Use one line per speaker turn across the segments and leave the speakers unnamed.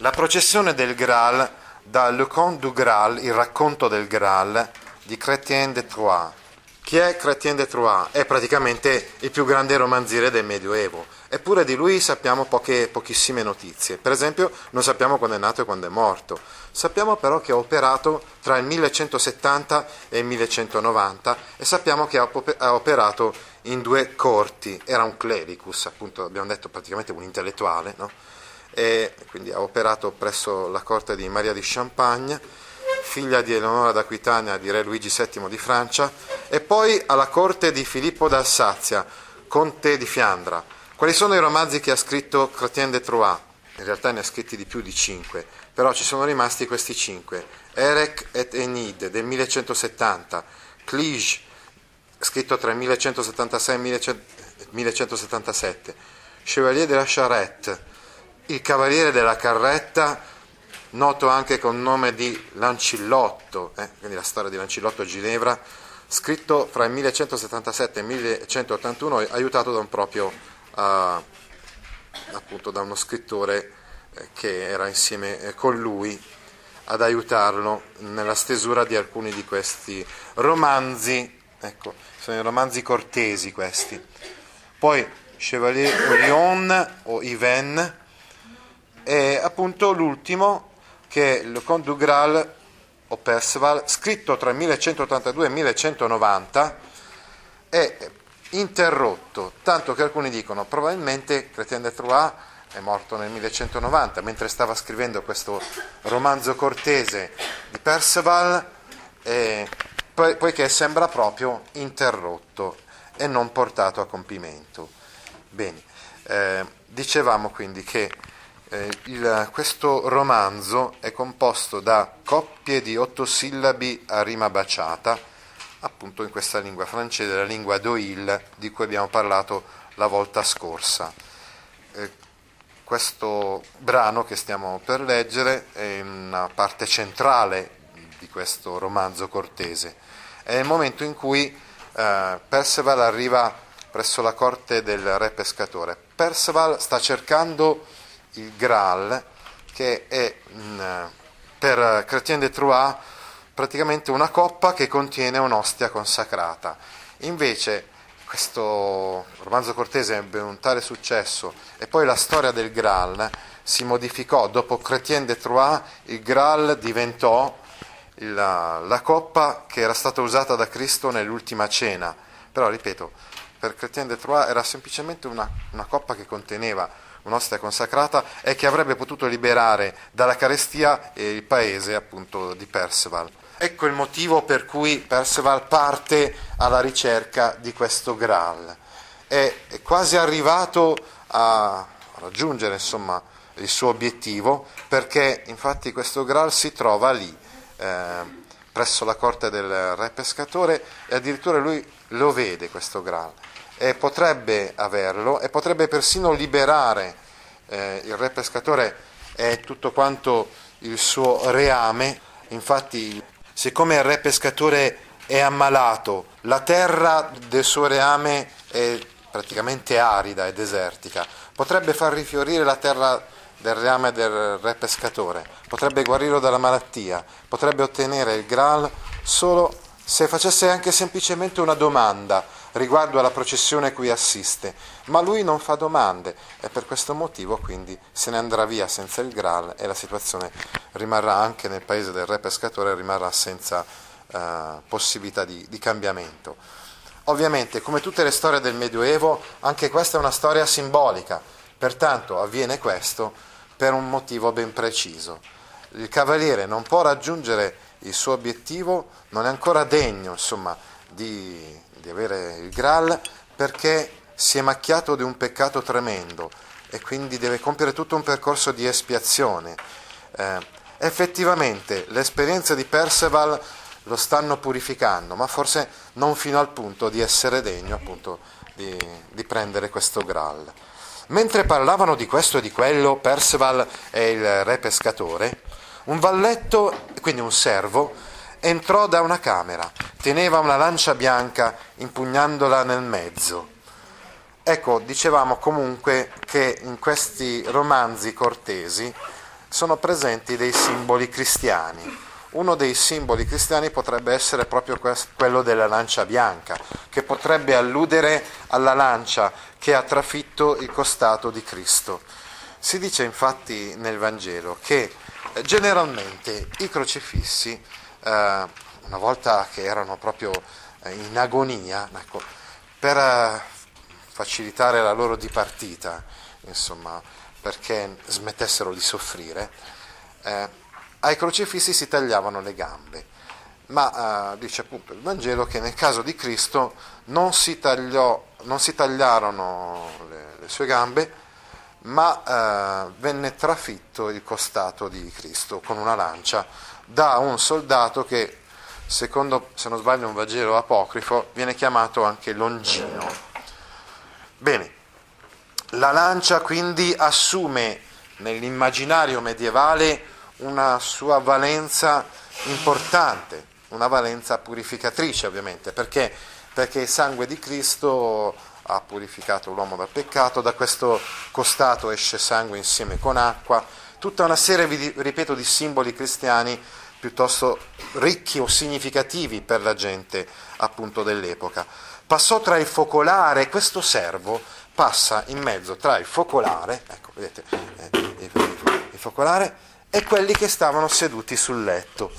La processione del Graal da Le Conte du Graal, il racconto del Graal di Chrétien de Troyes. Chi è Chrétien de Troyes? È praticamente il più grande romanziere del Medioevo, eppure di lui sappiamo poche, pochissime notizie. Per esempio, non sappiamo quando è nato e quando è morto. Sappiamo però che ha operato tra il 1170 e il 1190 e sappiamo che ha operato in due corti. Era un clericus, appunto, abbiamo detto praticamente un intellettuale, no? E quindi ha operato presso la corte di Maria di Champagne figlia di Eleonora d'Aquitania di re Luigi VII di Francia, e poi alla corte di Filippo d'Alsazia, conte di Fiandra. Quali sono i romanzi che ha scritto Chrétien de Troyes? In realtà ne ha scritti di più di cinque, però ci sono rimasti questi cinque. Erec et Enid del 1170, Clige, scritto tra il 1176 e il 1177, Chevalier de la Charrette, Il Cavaliere della Carretta, noto anche con nome di Lancillotto, eh, quindi la storia di Lancillotto a Ginevra, scritto fra il 1177 e il 1181, aiutato da un proprio, uh, appunto da uno scrittore eh, che era insieme eh, con lui ad aiutarlo nella stesura di alcuni di questi romanzi, ecco, sono i romanzi cortesi questi. Poi Chevalier Orion o Yvain e appunto l'ultimo che Le Conte du Graal o Perceval, scritto tra il 1182 e il 1190, è interrotto, tanto che alcuni dicono probabilmente Chrétien de Troyes è morto nel 1190, mentre stava scrivendo questo romanzo cortese di Perceval, eh, poiché sembra proprio interrotto e non portato a compimento. Bene, eh, dicevamo quindi che eh, il, questo romanzo è composto da coppie di otto sillabi a rima baciata, appunto in questa lingua francese, la lingua d'Oil di cui abbiamo parlato la volta scorsa. Eh, questo brano che stiamo per leggere è una parte centrale di questo romanzo cortese. È il momento in cui eh, Perceval arriva presso la corte del re pescatore. Perceval sta cercando il Graal, che è mh, per Chrétien de Troyes praticamente una coppa che contiene un'ostia consacrata. Invece questo romanzo cortese ebbe un tale successo e poi la storia del Graal si modificò. Dopo Chrétien de Troyes il Graal diventò la, la coppa che era stata usata da Cristo nell'ultima cena. Però, ripeto, per Chrétien de Troyes era semplicemente una, una coppa che conteneva un'ostia consacrata e che avrebbe potuto liberare dalla carestia il paese appunto di Perceval. Ecco il motivo per cui Perceval parte alla ricerca di questo Graal. È quasi arrivato a raggiungere insomma, il suo obiettivo perché infatti questo Graal si trova lì, eh, presso la corte del re pescatore e addirittura lui lo vede questo Graal e potrebbe averlo e potrebbe persino liberare eh, il re pescatore e tutto quanto il suo reame. Infatti, siccome il re pescatore è ammalato, la terra del suo reame è praticamente arida e desertica, potrebbe far rifiorire la terra del reame del re pescatore, potrebbe guarirlo dalla malattia, potrebbe ottenere il Graal solo se facesse anche semplicemente una domanda riguardo alla processione a cui assiste, ma lui non fa domande e per questo motivo quindi se ne andrà via senza il Graal e la situazione rimarrà anche nel paese del re pescatore, rimarrà senza uh, possibilità di, di cambiamento. Ovviamente, come tutte le storie del Medioevo, anche questa è una storia simbolica, pertanto avviene questo per un motivo ben preciso. Il cavaliere non può raggiungere il suo obiettivo non è ancora degno insomma, di, di avere il Graal perché si è macchiato di un peccato tremendo e quindi deve compiere tutto un percorso di espiazione Eh, effettivamente l'esperienza di Perceval lo stanno purificando, ma forse non fino al punto di essere degno appunto di, di prendere questo Graal. Mentre parlavano di questo e di quello, Perceval e il re pescatore, un valletto, quindi un servo, entrò da una camera, teneva una lancia bianca impugnandola nel mezzo. Ecco, dicevamo comunque che in questi romanzi cortesi sono presenti dei simboli cristiani. Uno dei simboli cristiani potrebbe essere proprio quello della lancia bianca, che potrebbe alludere alla lancia che ha trafitto il costato di Cristo. Si dice infatti nel Vangelo che eh, generalmente i crocifissi, una volta che erano proprio eh, in agonia, ecco, per eh, facilitare la loro dipartita, insomma, perché smettessero di soffrire, eh, ai crocifissi si tagliavano le gambe. Ma eh, dice appunto il Vangelo che nel caso di Cristo non si, tagliò, non si tagliarono le, le, sue gambe, ma eh, venne trafitto il costato di Cristo con una lancia da un soldato che, secondo, se non sbaglio, un Vangelo apocrifo, viene chiamato anche Longino. Bene, la lancia quindi assume nell'immaginario medievale una sua valenza importante, una valenza purificatrice ovviamente, perché? Perché il sangue di Cristo ha purificato l'uomo dal peccato, da questo costato esce sangue insieme con acqua, tutta una serie, vi ripeto, di simboli cristiani piuttosto ricchi o significativi per la gente appunto dell'epoca. Passò tra il focolare, questo servo passa in mezzo tra il focolare, ecco, vedete, eh, il focolare, e quelli che stavano seduti sul letto.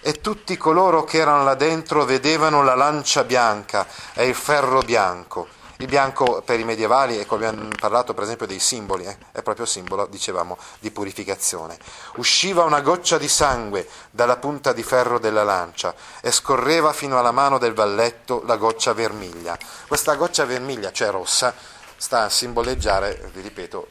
E tutti coloro che erano là dentro vedevano la lancia bianca e il ferro bianco. Il bianco per i medievali, ecco abbiamo parlato per esempio dei simboli, eh, è proprio simbolo, dicevamo, di purificazione. Usciva una goccia di sangue dalla punta di ferro della lancia e scorreva fino alla mano del valletto la goccia vermiglia. Questa goccia vermiglia, cioè rossa, sta a simboleggiare, vi ripeto,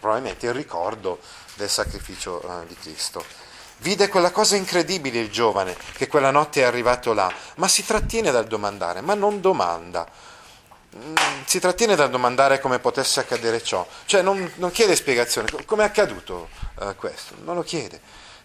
probabilmente il ricordo del sacrificio eh, di Cristo. Vide quella cosa incredibile il giovane, che quella notte è arrivato là, ma si trattiene dal domandare, ma non domanda. Mm, si trattiene dal domandare come potesse accadere ciò, cioè non, non chiede spiegazione, come è accaduto eh, questo, non lo chiede.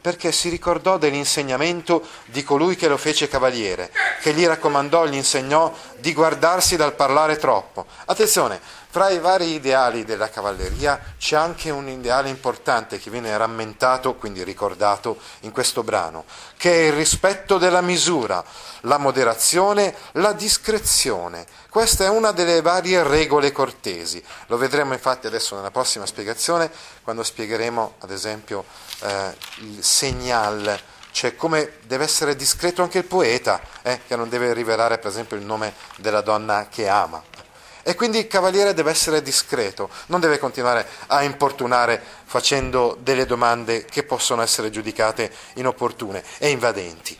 Perché si ricordò dell'insegnamento di colui che lo fece cavaliere, che gli raccomandò, gli insegnò di guardarsi dal parlare troppo. Attenzione, fra i vari ideali della cavalleria c'è anche un ideale importante che viene rammentato, quindi ricordato in questo brano, che è il rispetto della misura, la moderazione, la discrezione. Questa è una delle varie regole cortesi. Lo vedremo infatti adesso nella prossima spiegazione, quando spiegheremo ad esempio eh, il segnal, cioè come deve essere discreto anche il poeta, eh, che non deve rivelare per esempio il nome della donna che ama. E quindi il cavaliere deve essere discreto, non deve continuare a importunare facendo delle domande che possono essere giudicate inopportune e invadenti.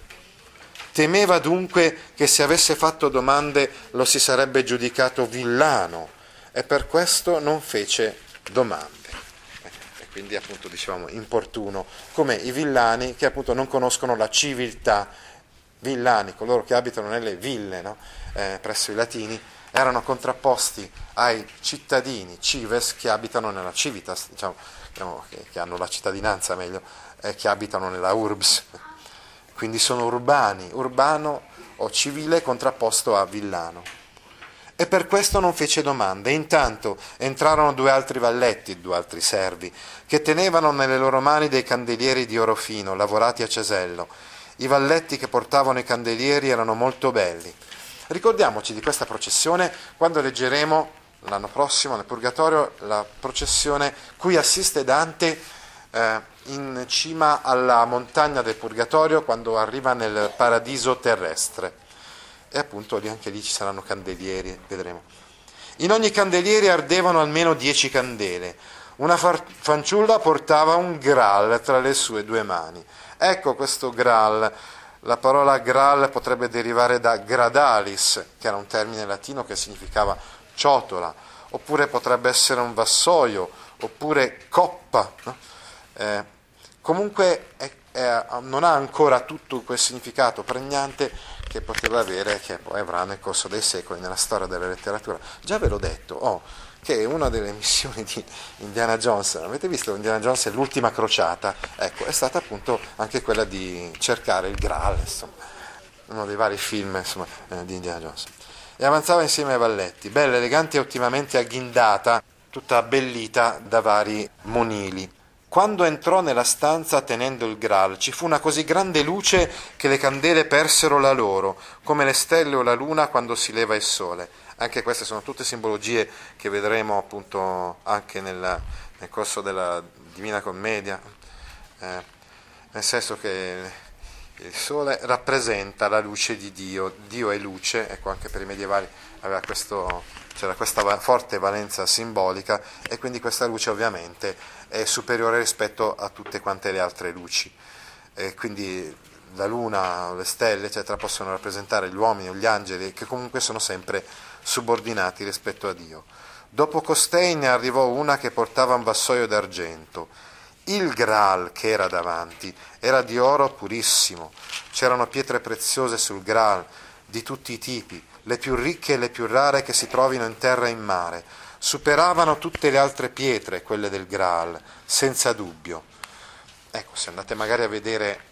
Temeva dunque che se avesse fatto domande lo si sarebbe giudicato villano e per questo non fece domande quindi appunto dicevamo importuno, come i villani che appunto non conoscono la civiltà, villani, coloro che abitano nelle ville no? eh, presso i latini, erano contrapposti ai cittadini cives che abitano nella civitas, diciamo, diciamo che, che, hanno la cittadinanza meglio, eh, che abitano nella urbs, quindi sono urbani, urbano o civile contrapposto a villano e per questo non fece domande. Intanto entrarono due altri valletti, due altri servi, che tenevano nelle loro mani dei candelieri di oro fino, lavorati a cesello. I valletti che portavano i candelieri erano molto belli. Ricordiamoci di questa processione quando leggeremo l'anno prossimo nel Purgatorio la processione cui assiste Dante eh, in cima alla montagna del Purgatorio quando arriva nel paradiso terrestre e appunto anche lì ci saranno candelieri, vedremo. In ogni candeliere ardevano almeno dieci candele. Una fanciulla portava un Graal tra le sue due mani. Ecco questo Graal. La parola Graal potrebbe derivare da gradalis, che era un termine latino che significava ciotola, oppure potrebbe essere un vassoio, oppure coppa. No? Eh, comunque è, è, non ha ancora tutto quel significato pregnante che poteva avere, che poi avrà nel corso dei secoli nella storia della letteratura. Già ve l'ho detto, oh, che una delle missioni di Indiana Jones, avete visto Indiana Jones è l'ultima crociata, ecco, è stata appunto anche quella di cercare il Graal, insomma, uno dei vari film insomma, eh, di Indiana Jones. E avanzava insieme ai valletti, bella, elegante e ottimamente agghindata, tutta abbellita da vari monili. Quando entrò nella stanza tenendo il Graal, ci fu una così grande luce che le candele persero la loro, come le stelle o la luna quando si leva il sole anche queste sono tutte simbologie che vedremo appunto anche nella, nel corso della Divina Commedia, eh, nel senso che il sole rappresenta la luce di Dio, Dio è luce, ecco anche per i medievali questo, c'era questa forte valenza simbolica e quindi questa luce ovviamente è superiore rispetto a tutte quante le altre luci. E quindi la luna, le stelle, eccetera, possono rappresentare gli uomini o gli angeli che comunque sono sempre subordinati rispetto a Dio. Dopo costei ne arrivò una che portava un vassoio d'argento. Il Graal che era davanti era di oro purissimo, c'erano pietre preziose sul Graal di tutti i tipi, le più ricche e le più rare che si trovino in terra e in mare. Superavano tutte le altre pietre, quelle del Graal, senza dubbio. Ecco, se andate magari a vedere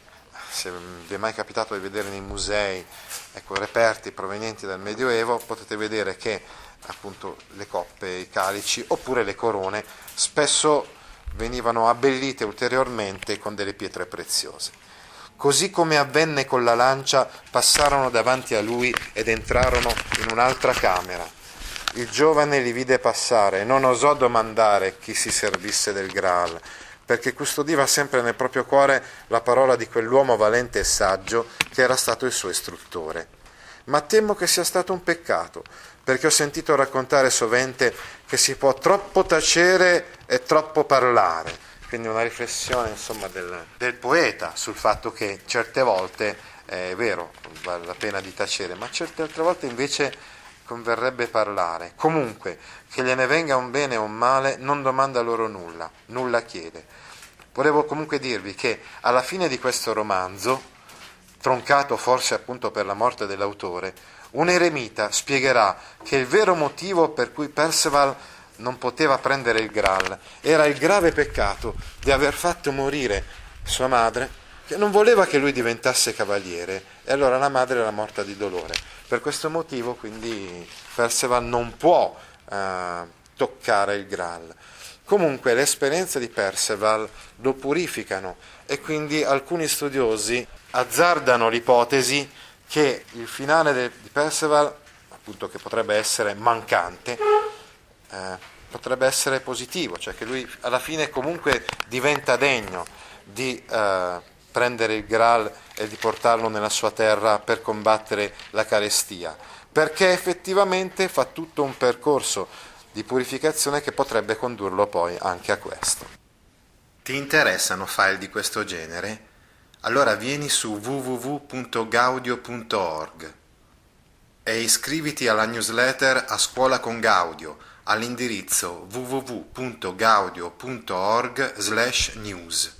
se vi è mai capitato di vedere nei musei ecco, reperti provenienti dal Medioevo, potete vedere che appunto le coppe, i calici oppure le corone spesso venivano abbellite ulteriormente con delle pietre preziose. Così come avvenne con la lancia, passarono davanti a lui ed entrarono in un'altra camera. Il giovane li vide passare e non osò domandare chi si servisse del Graal, perché custodiva sempre nel proprio cuore la parola di quell'uomo valente e saggio che era stato il suo istruttore. Ma temo che sia stato un peccato, perché ho sentito raccontare sovente che si può troppo tacere e troppo parlare. Quindi una riflessione insomma, del, del poeta sul fatto che certe volte è vero, vale la pena di tacere, ma certe altre volte invece converrebbe parlare. Comunque, che gliene venga un bene o un male, non domanda loro nulla, nulla chiede. Volevo comunque dirvi che alla fine di questo romanzo, troncato forse appunto per la morte dell'autore, un eremita spiegherà che il vero motivo per cui Perceval non poteva prendere il Graal era il grave peccato di aver fatto morire sua madre, non voleva che lui diventasse cavaliere, e allora la madre era morta di dolore. Per questo motivo quindi Perceval non può eh, toccare il Graal. Comunque le esperienze di Perceval lo purificano e quindi alcuni studiosi azzardano l'ipotesi che il finale di Perceval, appunto che potrebbe essere mancante, eh, potrebbe essere positivo, cioè che lui alla fine comunque diventa degno di eh, prendere il Graal e di portarlo nella sua terra per combattere la carestia, perché effettivamente fa tutto un percorso di purificazione che potrebbe condurlo poi anche a questo. Ti interessano file di questo genere? Allora vieni su www.gaudio.org e iscriviti alla newsletter A Scuola con Gaudio all'indirizzo www.gaudio.org/news.